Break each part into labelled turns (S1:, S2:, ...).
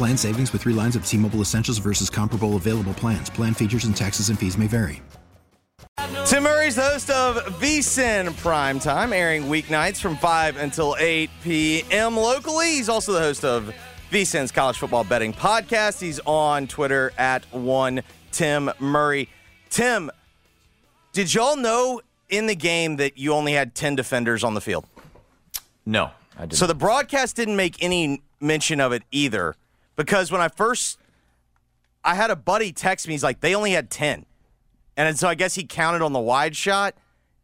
S1: Plan savings with three lines of T Mobile Essentials versus comparable available plans. Plan features and taxes and fees may vary.
S2: Tim Murray's the host of VSIN Primetime, airing weeknights from 5 until 8 p.m. locally. He's also the host of VSIN's college football betting podcast. He's on Twitter at one Tim Murray. Tim, did y'all know in the game that you only had 10 defenders on the field?
S3: No, I didn't.
S2: So the broadcast didn't make any mention of it either because when I first I had a buddy text me he's like they only had 10. And so I guess he counted on the wide shot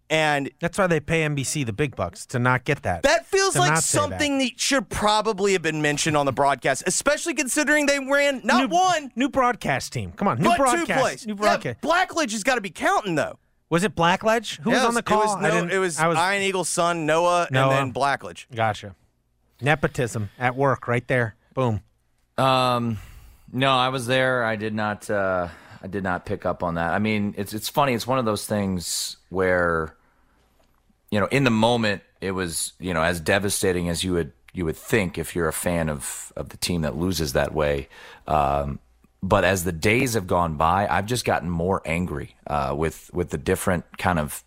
S2: and
S4: That's why they pay NBC the big bucks to not get that.
S2: that feels like
S4: say that.
S2: something that. should probably have been mentioned on the broadcast, especially considering they ran not
S4: new,
S2: one
S4: new broadcast team. Come on, new
S2: but
S4: broadcast.
S2: two plays.
S4: New
S2: Yeah. Blackledge has got to be counting though.
S4: Was it Blackledge? Who
S2: Yeah,
S4: was
S2: it
S4: on the
S2: It
S4: call?
S2: was, no, it was,
S4: I was
S2: Ian Eagle's son Noah,
S4: Noah.
S2: and then Blackledge.
S4: Gotcha. Nepotism at work, right there. Boom.
S3: Um, no, I was there. I did not. Uh, I did not pick up on that. I mean, it's it's funny. It's one of those things where, you know, in the moment, it was you know as devastating as you would you would think if you're a fan of of the team that loses that way. Um, but as the days have gone by, I've just gotten more angry uh, with with the different kind of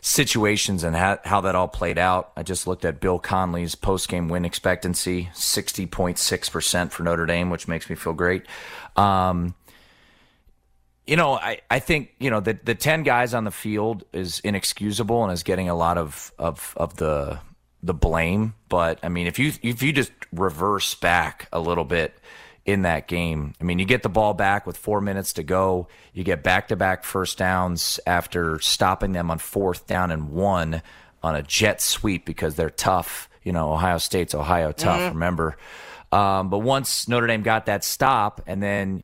S3: situations and how, how that all played out. I just looked at Bill Connelly's post game win expectancy, 60.6% for Notre Dame, which makes me feel great. Um, you know, I, I think, you know, the, the 10 guys on the field is inexcusable and is getting a lot of, of, of the, the blame. But I mean, if you, if you just reverse back a little bit, in that game. I mean, you get the ball back with four minutes to go. You get back to back first downs after stopping them on fourth down and one on a jet sweep because they're tough. You know, Ohio State's Ohio tough, remember. Um, but once Notre Dame got that stop, and then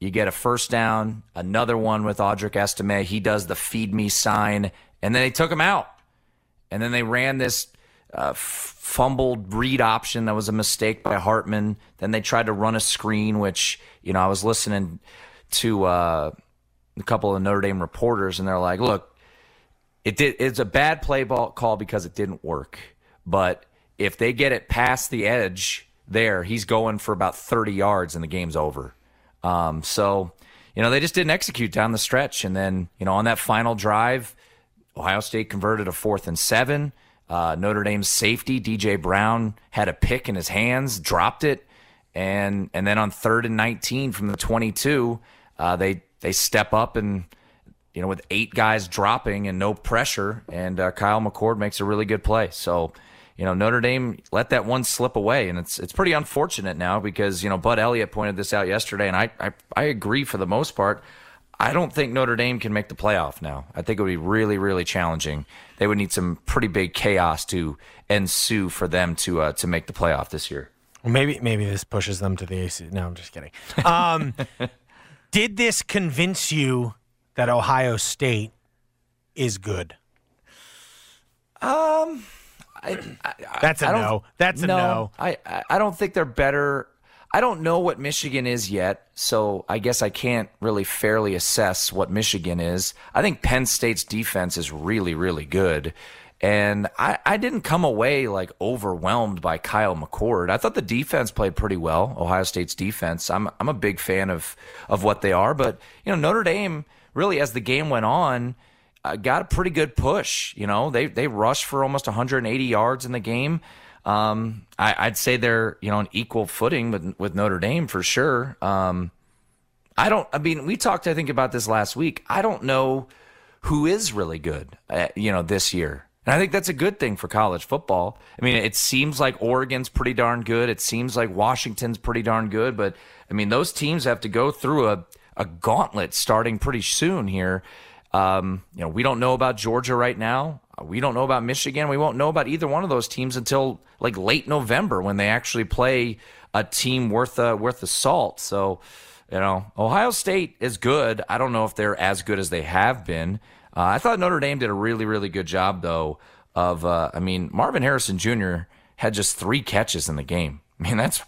S3: you get a first down, another one with Audric Estime. He does the feed me sign, and then they took him out. And then they ran this uh, fumbled read option that was a mistake by Hartman. Then they tried to run a screen, which, you know, I was listening to uh, a couple of Notre Dame reporters, and they're like, look, it did, it's a bad play ball call because it didn't work. But if they get it past the edge there, he's going for about 30 yards and the game's over. Um, so, you know, they just didn't execute down the stretch. And then, you know, on that final drive, Ohio State converted a fourth and seven. Uh, Notre Dame's safety, DJ Brown, had a pick in his hands, dropped it, and and then on third and 19 from the 22, uh, they they step up and you know with eight guys dropping and no pressure, and uh, Kyle McCord makes a really good play. So you know Notre Dame let that one slip away, and it's it's pretty unfortunate now because you know Bud Elliott pointed this out yesterday, and I I, I agree for the most part. I don't think Notre Dame can make the playoff now. I think it would be really, really challenging. They would need some pretty big chaos to ensue for them to uh, to make the playoff this year.
S4: Well, maybe maybe this pushes them to the AC. No, I'm just kidding. Um, did this convince you that Ohio State is good?
S3: Um, I, I,
S4: That's a no. That's a no.
S3: I, I I don't think they're better. I don't know what Michigan is yet, so I guess I can't really fairly assess what Michigan is. I think Penn State's defense is really, really good. And I, I didn't come away like overwhelmed by Kyle McCord. I thought the defense played pretty well, Ohio State's defense. I'm I'm a big fan of of what they are, but you know, Notre Dame really as the game went on, uh, got a pretty good push. You know, they they rushed for almost 180 yards in the game. Um, I, would say they're you know on equal footing with with Notre Dame for sure. Um, I don't. I mean, we talked I think about this last week. I don't know who is really good, uh, you know, this year. And I think that's a good thing for college football. I mean, it seems like Oregon's pretty darn good. It seems like Washington's pretty darn good. But I mean, those teams have to go through a, a gauntlet starting pretty soon here. Um, you know, we don't know about Georgia right now. We don't know about Michigan. We won't know about either one of those teams until like late November when they actually play a team worth uh, worth the salt. So, you know, Ohio State is good. I don't know if they're as good as they have been. Uh, I thought Notre Dame did a really really good job though. Of uh, I mean, Marvin Harrison Jr. had just three catches in the game. I mean, that's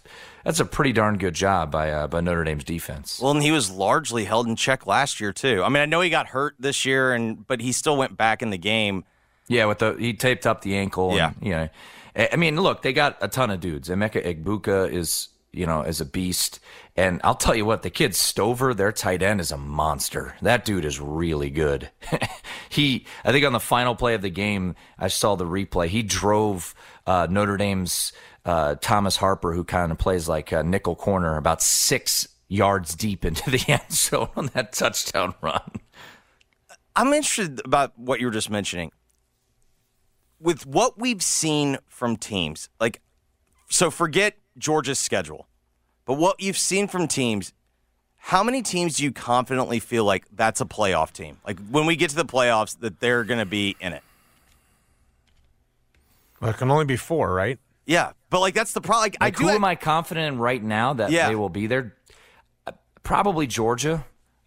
S3: that's a pretty darn good job by uh, by Notre Dame's defense.
S2: Well, and he was largely held in check last year too. I mean, I know he got hurt this year, and but he still went back in the game.
S3: Yeah, with the he taped up the ankle.
S2: Yeah,
S3: and, you know, I mean, look, they got a ton of dudes. Emeka Egbuka is you know is a beast, and I'll tell you what, the kid Stover, their tight end, is a monster. That dude is really good. he, I think, on the final play of the game, I saw the replay. He drove uh, Notre Dame's uh, Thomas Harper, who kind of plays like a nickel corner, about six yards deep into the end zone on that touchdown run.
S2: I'm interested about what you were just mentioning. With what we've seen from teams, like, so forget Georgia's schedule, but what you've seen from teams, how many teams do you confidently feel like that's a playoff team? Like, when we get to the playoffs, that they're going to be in it?
S4: Well, it can only be four, right?
S2: Yeah, but like that's the problem. Like,
S3: like
S2: I do.
S3: Who am I confident in right now that yeah. they will be there? Probably Georgia,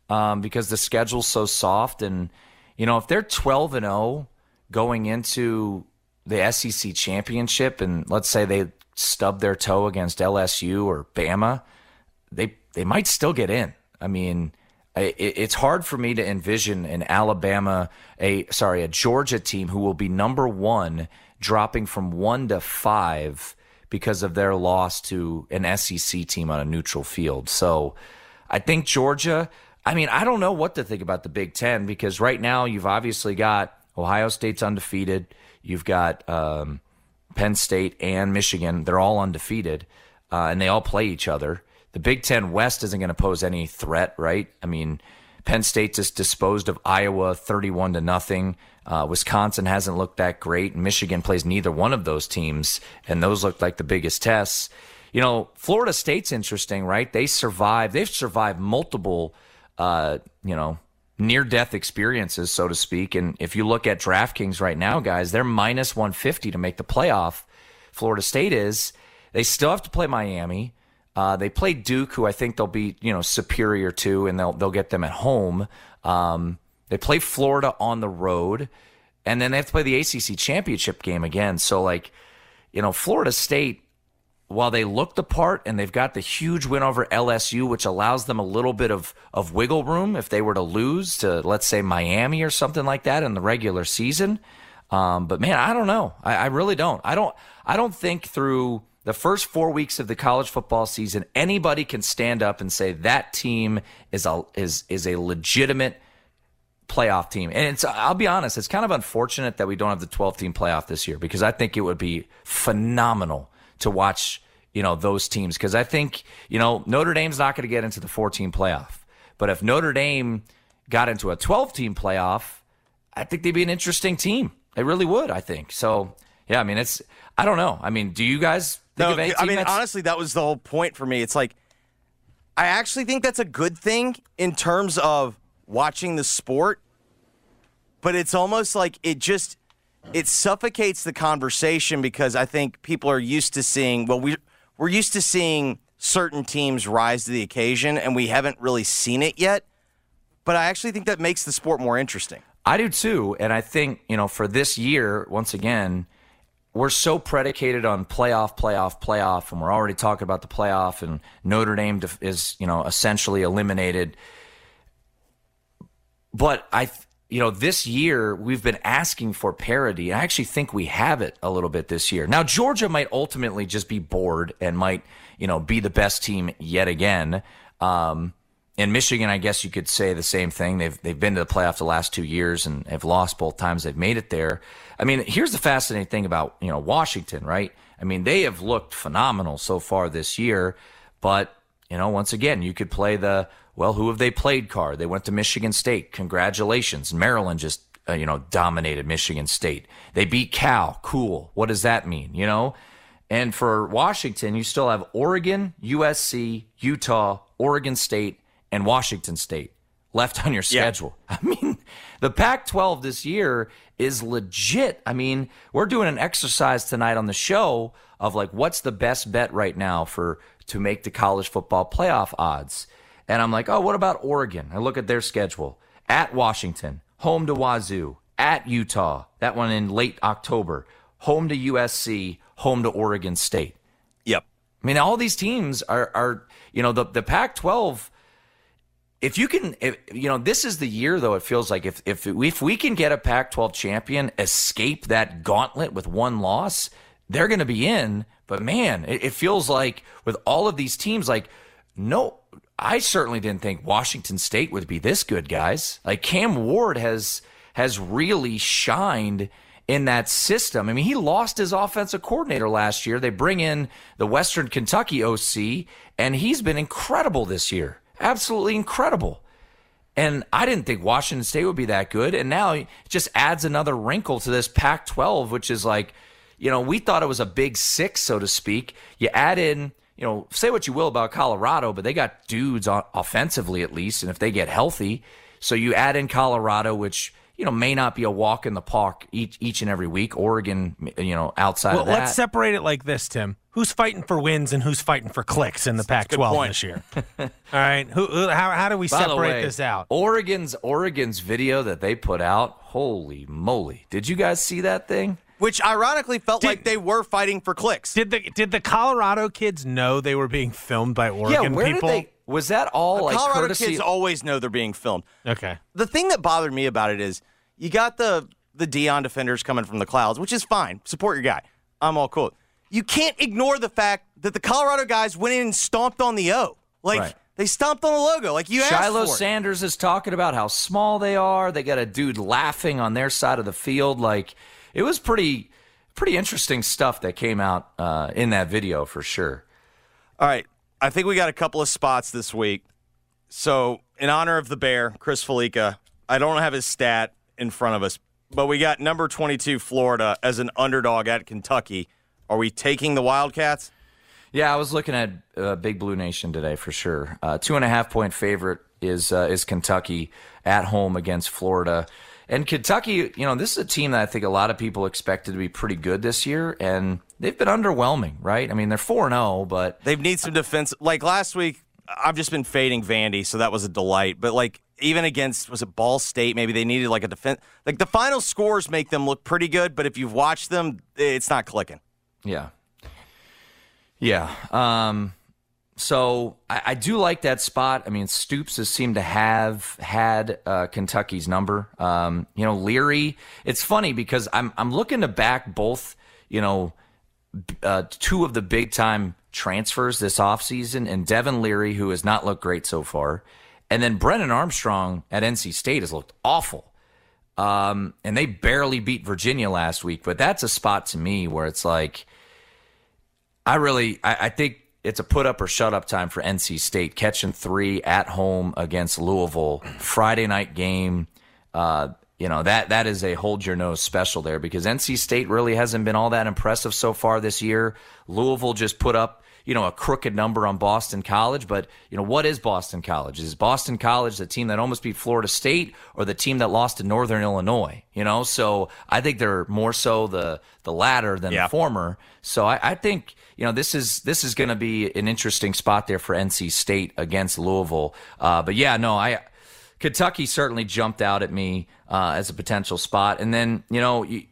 S3: um, because the schedule's so soft, and you know if they're twelve and zero oh going into the SEC championship, and let's say they stub their toe against LSU or Bama, they they might still get in. I mean, it, it's hard for me to envision an Alabama, a sorry, a Georgia team who will be number one dropping from one to five because of their loss to an SEC team on a neutral field. So I think Georgia, I mean, I don't know what to think about the Big Ten because right now you've obviously got Ohio State's undefeated. You've got um, Penn State and Michigan. They're all undefeated uh, and they all play each other. The Big Ten West isn't going to pose any threat, right? I mean, Penn State just disposed of Iowa 31 to nothing. Uh, Wisconsin hasn't looked that great. Michigan plays neither one of those teams, and those looked like the biggest tests. You know, Florida State's interesting, right? They survived. They've survived multiple, uh, you know, near death experiences, so to speak. And if you look at DraftKings right now, guys, they're minus 150 to make the playoff. Florida State is. They still have to play Miami. Uh, they play Duke, who I think they'll be, you know, superior to, and they'll they'll get them at home. Um, they play Florida on the road, and then they have to play the ACC championship game again. So, like, you know, Florida State, while they look the part and they've got the huge win over LSU, which allows them a little bit of, of wiggle room if they were to lose to, let's say, Miami or something like that in the regular season. Um, but man, I don't know. I, I really don't. I don't. I don't think through the first four weeks of the college football season, anybody can stand up and say that team is a is is a legitimate playoff team. And it's, I'll be honest, it's kind of unfortunate that we don't have the 12 team playoff this year because I think it would be phenomenal to watch, you know, those teams. Cause I think, you know, Notre Dame's not going to get into the 14 playoff. But if Notre Dame got into a 12 team playoff, I think they'd be an interesting team. They really would, I think. So, yeah, I mean, it's, I don't know. I mean, do you guys think no,
S2: I mean, honestly, that was the whole point for me. It's like, I actually think that's a good thing in terms of watching the sport, but it's almost like it just it suffocates the conversation because I think people are used to seeing well we we're used to seeing certain teams rise to the occasion and we haven't really seen it yet. But I actually think that makes the sport more interesting.
S3: I do too, and I think, you know, for this year, once again, we're so predicated on playoff, playoff, playoff, and we're already talking about the playoff, and Notre Dame is, you know, essentially eliminated. But I, you know, this year we've been asking for parity. I actually think we have it a little bit this year. Now, Georgia might ultimately just be bored and might, you know, be the best team yet again. Um, Michigan, I guess you could say the same thing. They've they've been to the playoff the last two years and have lost both times they've made it there. I mean, here's the fascinating thing about you know Washington, right? I mean, they have looked phenomenal so far this year, but you know, once again, you could play the well, who have they played card? They went to Michigan State. Congratulations, Maryland just uh, you know dominated Michigan State. They beat Cal. Cool. What does that mean? You know. And for Washington, you still have Oregon, USC, Utah, Oregon State, and Washington State left on your schedule. Yeah. I mean, the Pac 12 this year is legit. I mean, we're doing an exercise tonight on the show of like, what's the best bet right now for to make the college football playoff odds? And I'm like, oh, what about Oregon? I look at their schedule at Washington, home to Wazoo, at Utah, that one in late October, home to USC, home to Oregon State.
S2: Yep.
S3: I mean, all these teams are, are you know, the, the Pac 12 if you can, if, you know, this is the year though. It feels like if if if we can get a Pac-12 champion, escape that gauntlet with one loss, they're going to be in. But man, it, it feels like with all of these teams, like no, I certainly didn't think Washington State would be this good, guys. Like Cam Ward has has really shined in that system. I mean, he lost his offensive coordinator last year. They bring in the Western Kentucky OC, and he's been incredible this year absolutely incredible. And I didn't think Washington State would be that good. And now it just adds another wrinkle to this Pac 12, which is like, you know, we thought it was a big six, so to speak. You add in, you know, say what you will about Colorado, but they got dudes offensively at least. And if they get healthy, so you add in Colorado, which you know, may not be a walk in the park each each and every week. Oregon, you know, outside
S4: well,
S3: of that.
S4: Let's separate it like this, Tim. Who's fighting for wins and who's fighting for clicks in the Pac-12 this year? All right, who, who, how, how do we By separate way, this out?
S3: Oregon's Oregon's video that they put out. Holy moly! Did you guys see that thing?
S2: Which ironically felt did, like they were fighting for clicks.
S4: Did the did the Colorado kids know they were being filmed by Oregon
S3: yeah, where
S4: people?
S3: Did they, was that all
S2: the
S3: like
S2: Colorado
S3: courtesy?
S2: kids always know they're being filmed.
S4: Okay.
S2: The thing that bothered me about it is you got the the Deion defenders coming from the clouds, which is fine. Support your guy. I'm all cool. You can't ignore the fact that the Colorado guys went in and stomped on the O. Like right. they stomped on the logo. Like you asked.
S3: Shiloh Sanders is talking about how small they are. They got a dude laughing on their side of the field. Like it was pretty pretty interesting stuff that came out uh, in that video for sure.
S2: All right. I think we got a couple of spots this week. So, in honor of the Bear, Chris Fallica, I don't have his stat in front of us, but we got number 22 Florida as an underdog at Kentucky. Are we taking the Wildcats?
S3: Yeah, I was looking at uh, Big Blue Nation today for sure. Uh, two and a half point favorite is uh, is Kentucky at home against Florida. And Kentucky, you know, this is a team that I think a lot of people expected to be pretty good this year, and they've been underwhelming, right? I mean, they're 4 0, but.
S2: they've need some defense. Like last week, I've just been fading Vandy, so that was a delight. But like even against was it Ball State, maybe they needed like a defense. Like the final scores make them look pretty good, but if you've watched them, it's not clicking.
S3: Yeah, yeah. Um, so I, I, do like that spot. I mean, Stoops has seemed to have had uh, Kentucky's number. Um, you know, Leary. It's funny because I'm I'm looking to back both. You know, uh, two of the big time transfers this offseason, and Devin Leary, who has not looked great so far. And then Brennan Armstrong at NC State has looked awful. Um, and they barely beat Virginia last week, but that's a spot to me where it's like, I really, I, I think it's a put up or shut up time for NC State, catching three at home against Louisville, Friday night game. Uh, you know that that is a hold your nose special there because NC State really hasn't been all that impressive so far this year. Louisville just put up you know, a crooked number on Boston College, but you know, what is Boston College? Is Boston College the team that almost beat Florida State or the team that lost to Northern Illinois? You know, so I think they're more so the the latter than yeah. the former. So I, I, think you know this is this is going to be an interesting spot there for NC State against Louisville. Uh, but yeah, no, I Kentucky certainly jumped out at me uh, as a potential spot, and then you know. You,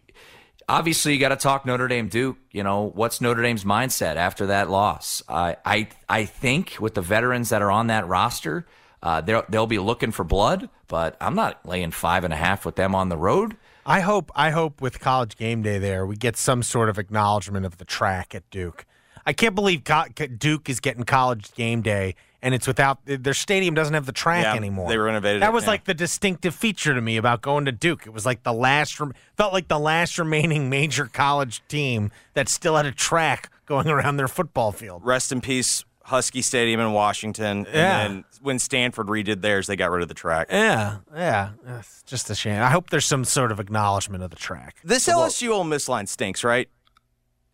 S3: obviously you got to talk Notre Dame Duke. You know, what's Notre Dame's mindset after that loss? I I I think with the veterans that are on that roster, uh, they'll they'll be looking for blood. But I'm not laying five and a half with them on the road.
S4: I hope I hope with college game day there we get some sort of acknowledgement of the track at Duke. I can't believe Duke is getting college game day and it's without their stadium doesn't have the track
S2: Yeah,
S4: anymore.
S2: they renovated
S4: That
S2: it,
S4: was
S2: yeah.
S4: like the distinctive feature to me about going to Duke. It was like the last rem- felt like the last remaining major college team that still had a track going around their football field.
S2: Rest in peace, Husky Stadium in Washington.
S4: Yeah.
S2: And then when Stanford redid theirs, they got rid of the track.
S4: Yeah, yeah. It's just a shame. I hope there's some sort of acknowledgement of the track.
S2: This LSU Ole Miss line stinks, right?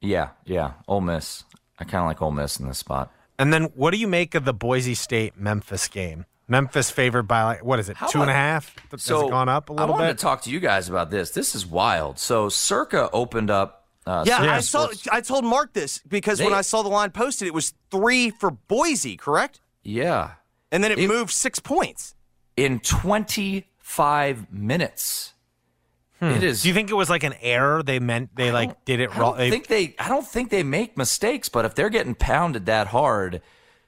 S3: Yeah, yeah. Ole Miss. I kind of like Ole Miss in this spot.
S4: And then what do you make of the Boise State Memphis game? Memphis favored by like what is it,
S3: How
S4: two and a half? Has it gone up a little bit?
S3: I wanted
S4: bit?
S3: to talk to you guys about this. This is wild. So Circa opened up. Uh,
S2: Yeah,
S3: Circa
S2: I saw. I told Mark this because when I saw the line posted, it was three for Boise, correct?
S3: Yeah,
S2: And then it,
S3: It-
S2: moved six points.
S3: in 25 minutes. It is.
S4: do you think it was like an error? They meant they like did it
S3: I
S4: wrong.
S3: don't think they. I don't think they make mistakes, but if they're getting pounded that hard,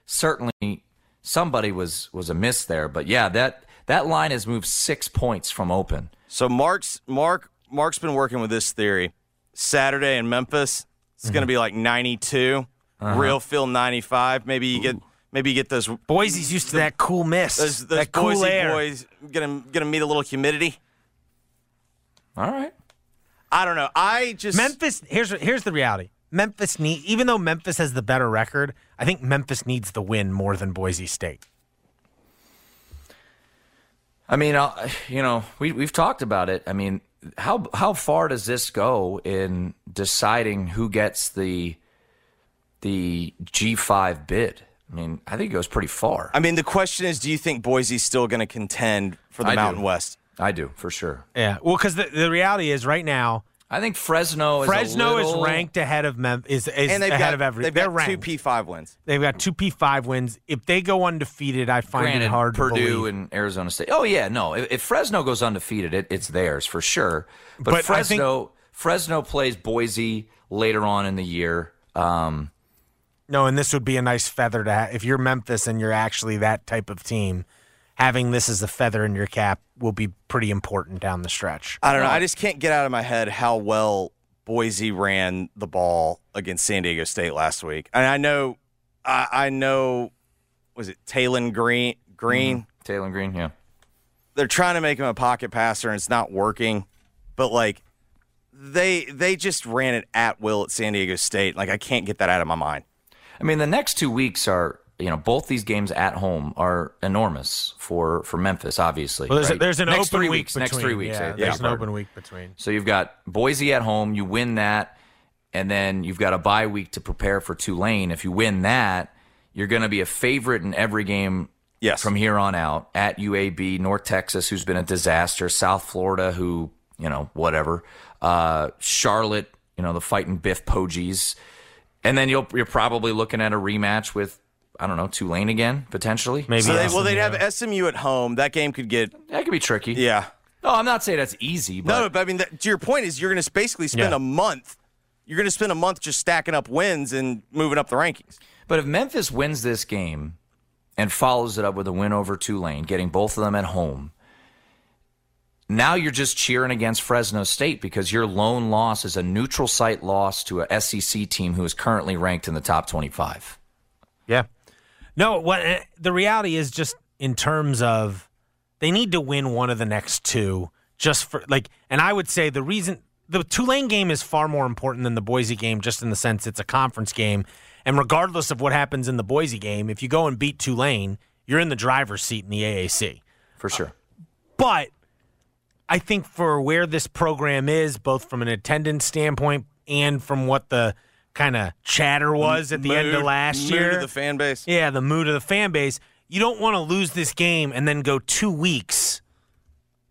S3: certainly somebody was was amiss there. But yeah, that that line has moved six points from open.
S2: So Mark's Mark Mark's been working with this theory. Saturday in Memphis, it's
S4: Mm-hmm.
S2: going to be like 92.
S4: Uh-huh.
S2: Real feel 95. Maybe you get maybe you get those
S4: Boise's used to that cool mist,
S2: those, those
S4: that cool
S2: Boise
S4: air.
S2: boys gonna gonna meet a little humidity.
S3: All right.
S2: I don't know. I just
S4: Memphis. Here's here's the reality. Memphis need even though Memphis has the better record, I think Memphis needs the win more than Boise State.
S3: I mean, uh, you know, we we've talked about it. I mean, how how far does this go in deciding who gets the the G five bid? I mean, I think it goes pretty far.
S2: I mean, the question is, do you think Boise's still going to contend for the
S3: I do.
S2: Mountain West?
S3: I do for sure.
S4: Yeah, well, because the, the reality is right now
S3: I think Fresno is a
S4: Fresno
S3: little-
S4: is ranked ahead of Mem is, is
S2: And they've
S4: ahead
S2: got
S4: of every.
S2: they've
S4: they're
S2: got two. P five wins.
S4: They've got two P five wins. If they go undefeated, I find
S3: Granted,
S4: it hard
S3: Purdue
S4: to believe.
S3: and Arizona State. Oh yeah, no. If, if Fresno goes undefeated, it, it's theirs for sure. But,
S4: But I
S3: Fresno Fresno plays Boise later on in the year. Um,
S4: no, and this would be a nice feather to have. If you're Memphis and you're actually that type of team, having this as a feather in your cap will be pretty important down the stretch.
S2: I don't know. I just can't get out of my head how well Boise ran the ball against San Diego State last week. And I know, I, I know, was it Taylen Green? Green?
S3: Mm-hmm. Taylen Green, yeah.
S2: They're trying to make him a pocket passer, and it's not working. But like, they they just ran it at will at San Diego State. Like, I can't get that out of my mind.
S3: I mean, the next two weeks are, you know, both these games at home are enormous for for Memphis. Obviously,
S4: Well, there's, a, there's an
S3: next
S4: open
S3: three
S4: week
S3: weeks.
S4: between.
S3: Next three weeks.
S4: Yeah,
S3: I beg
S4: there's an
S3: your
S4: open week between.
S3: So you've got Boise at home. You win that, and then you've got a bye week to prepare for Tulane. If you win that, you're going to be a favorite in every game.
S2: Yes.
S3: From here on out, at UAB, North Texas, who's been a disaster, South Florida, who you know whatever, uh, Charlotte, you know the fighting Biff Pogies, and then you'll you're probably looking at a rematch with I don't know Tulane again potentially.
S4: Maybe
S2: So they, well, they'd have SMU at home. That game could get
S3: that could be tricky.
S2: yeah.
S3: No, I'm not saying that's easy, but
S2: No, but I mean, that, to your point is you're going to basically spend
S4: Yeah.
S2: a month. You're going to spend a month just stacking up wins and moving up the rankings.
S3: But if Memphis wins this game and follows it up with a win over Tulane, getting both of them at home, now you're just cheering against Fresno State because your lone loss is a neutral site loss to a SEC team who is currently ranked in the top 25.
S4: Yeah. No, what eh, the reality is just in terms of they need to win one of the next two just for like and I would say the reason the Tulane game is far more important than the Boise game just in the sense it's a conference game and regardless of what happens in the Boise game if you go and beat Tulane you're in the driver's seat in the AAC.
S3: For sure.
S4: But I think for where this program is, both from an attendance standpoint and from what the kind of chatter was at the end of last
S2: mood
S4: year,
S2: of the fan base.
S4: yeah, the mood of the fan base. You don't want to lose this game and then go two weeks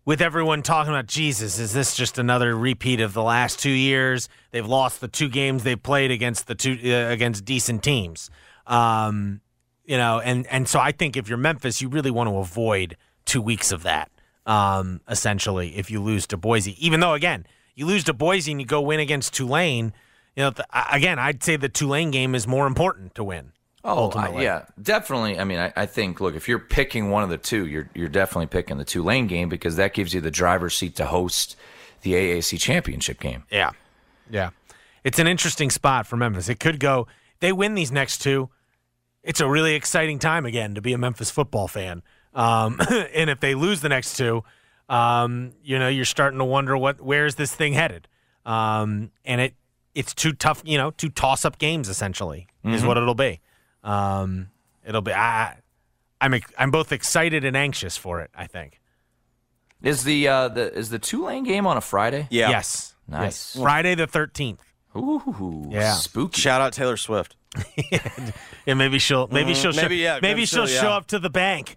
S4: with everyone talking about Jesus. Is this just another repeat of the last two years? They've lost the two games they played against the two uh, against decent teams. Um, you know, and and so I think if you're Memphis, you really want to avoid two weeks of that. Um, essentially, if you lose to Boise, even though again you lose to Boise and you go win against Tulane, you know, th- again I'd say the Tulane game is more important to win.
S3: Oh, I,
S4: ultimately.
S3: yeah, definitely. I mean, I, I think, look, if you're picking one of the two, you're you're definitely picking the Tulane game because that gives you the driver's seat to host the AAC championship game.
S4: Yeah. Yeah. It's an interesting spot for Memphis. It could go they win these next two, it's a really exciting time again to be a Memphis football fan. Um, and if they lose the next two, um, you know, you're starting to wonder what where's this thing headed. Um, and it it's two tough, you know, two toss up games essentially is what it'll be. Um, it'll be I, I'm I'm both excited and anxious for it. I think.
S3: Is the uh, the is the Tulane game on a Friday?
S2: Yeah.
S4: Yes.
S3: Nice.
S4: Yes. Friday the thirteenth.
S3: Ooh,
S4: Yeah.
S3: spooky.
S2: Shout out Taylor Swift.
S4: Yeah, maybe she'll maybe she'll
S2: maybe,
S4: show,
S2: yeah,
S4: maybe
S2: maybe
S4: she'll
S2: she'll,
S4: show up to the bank.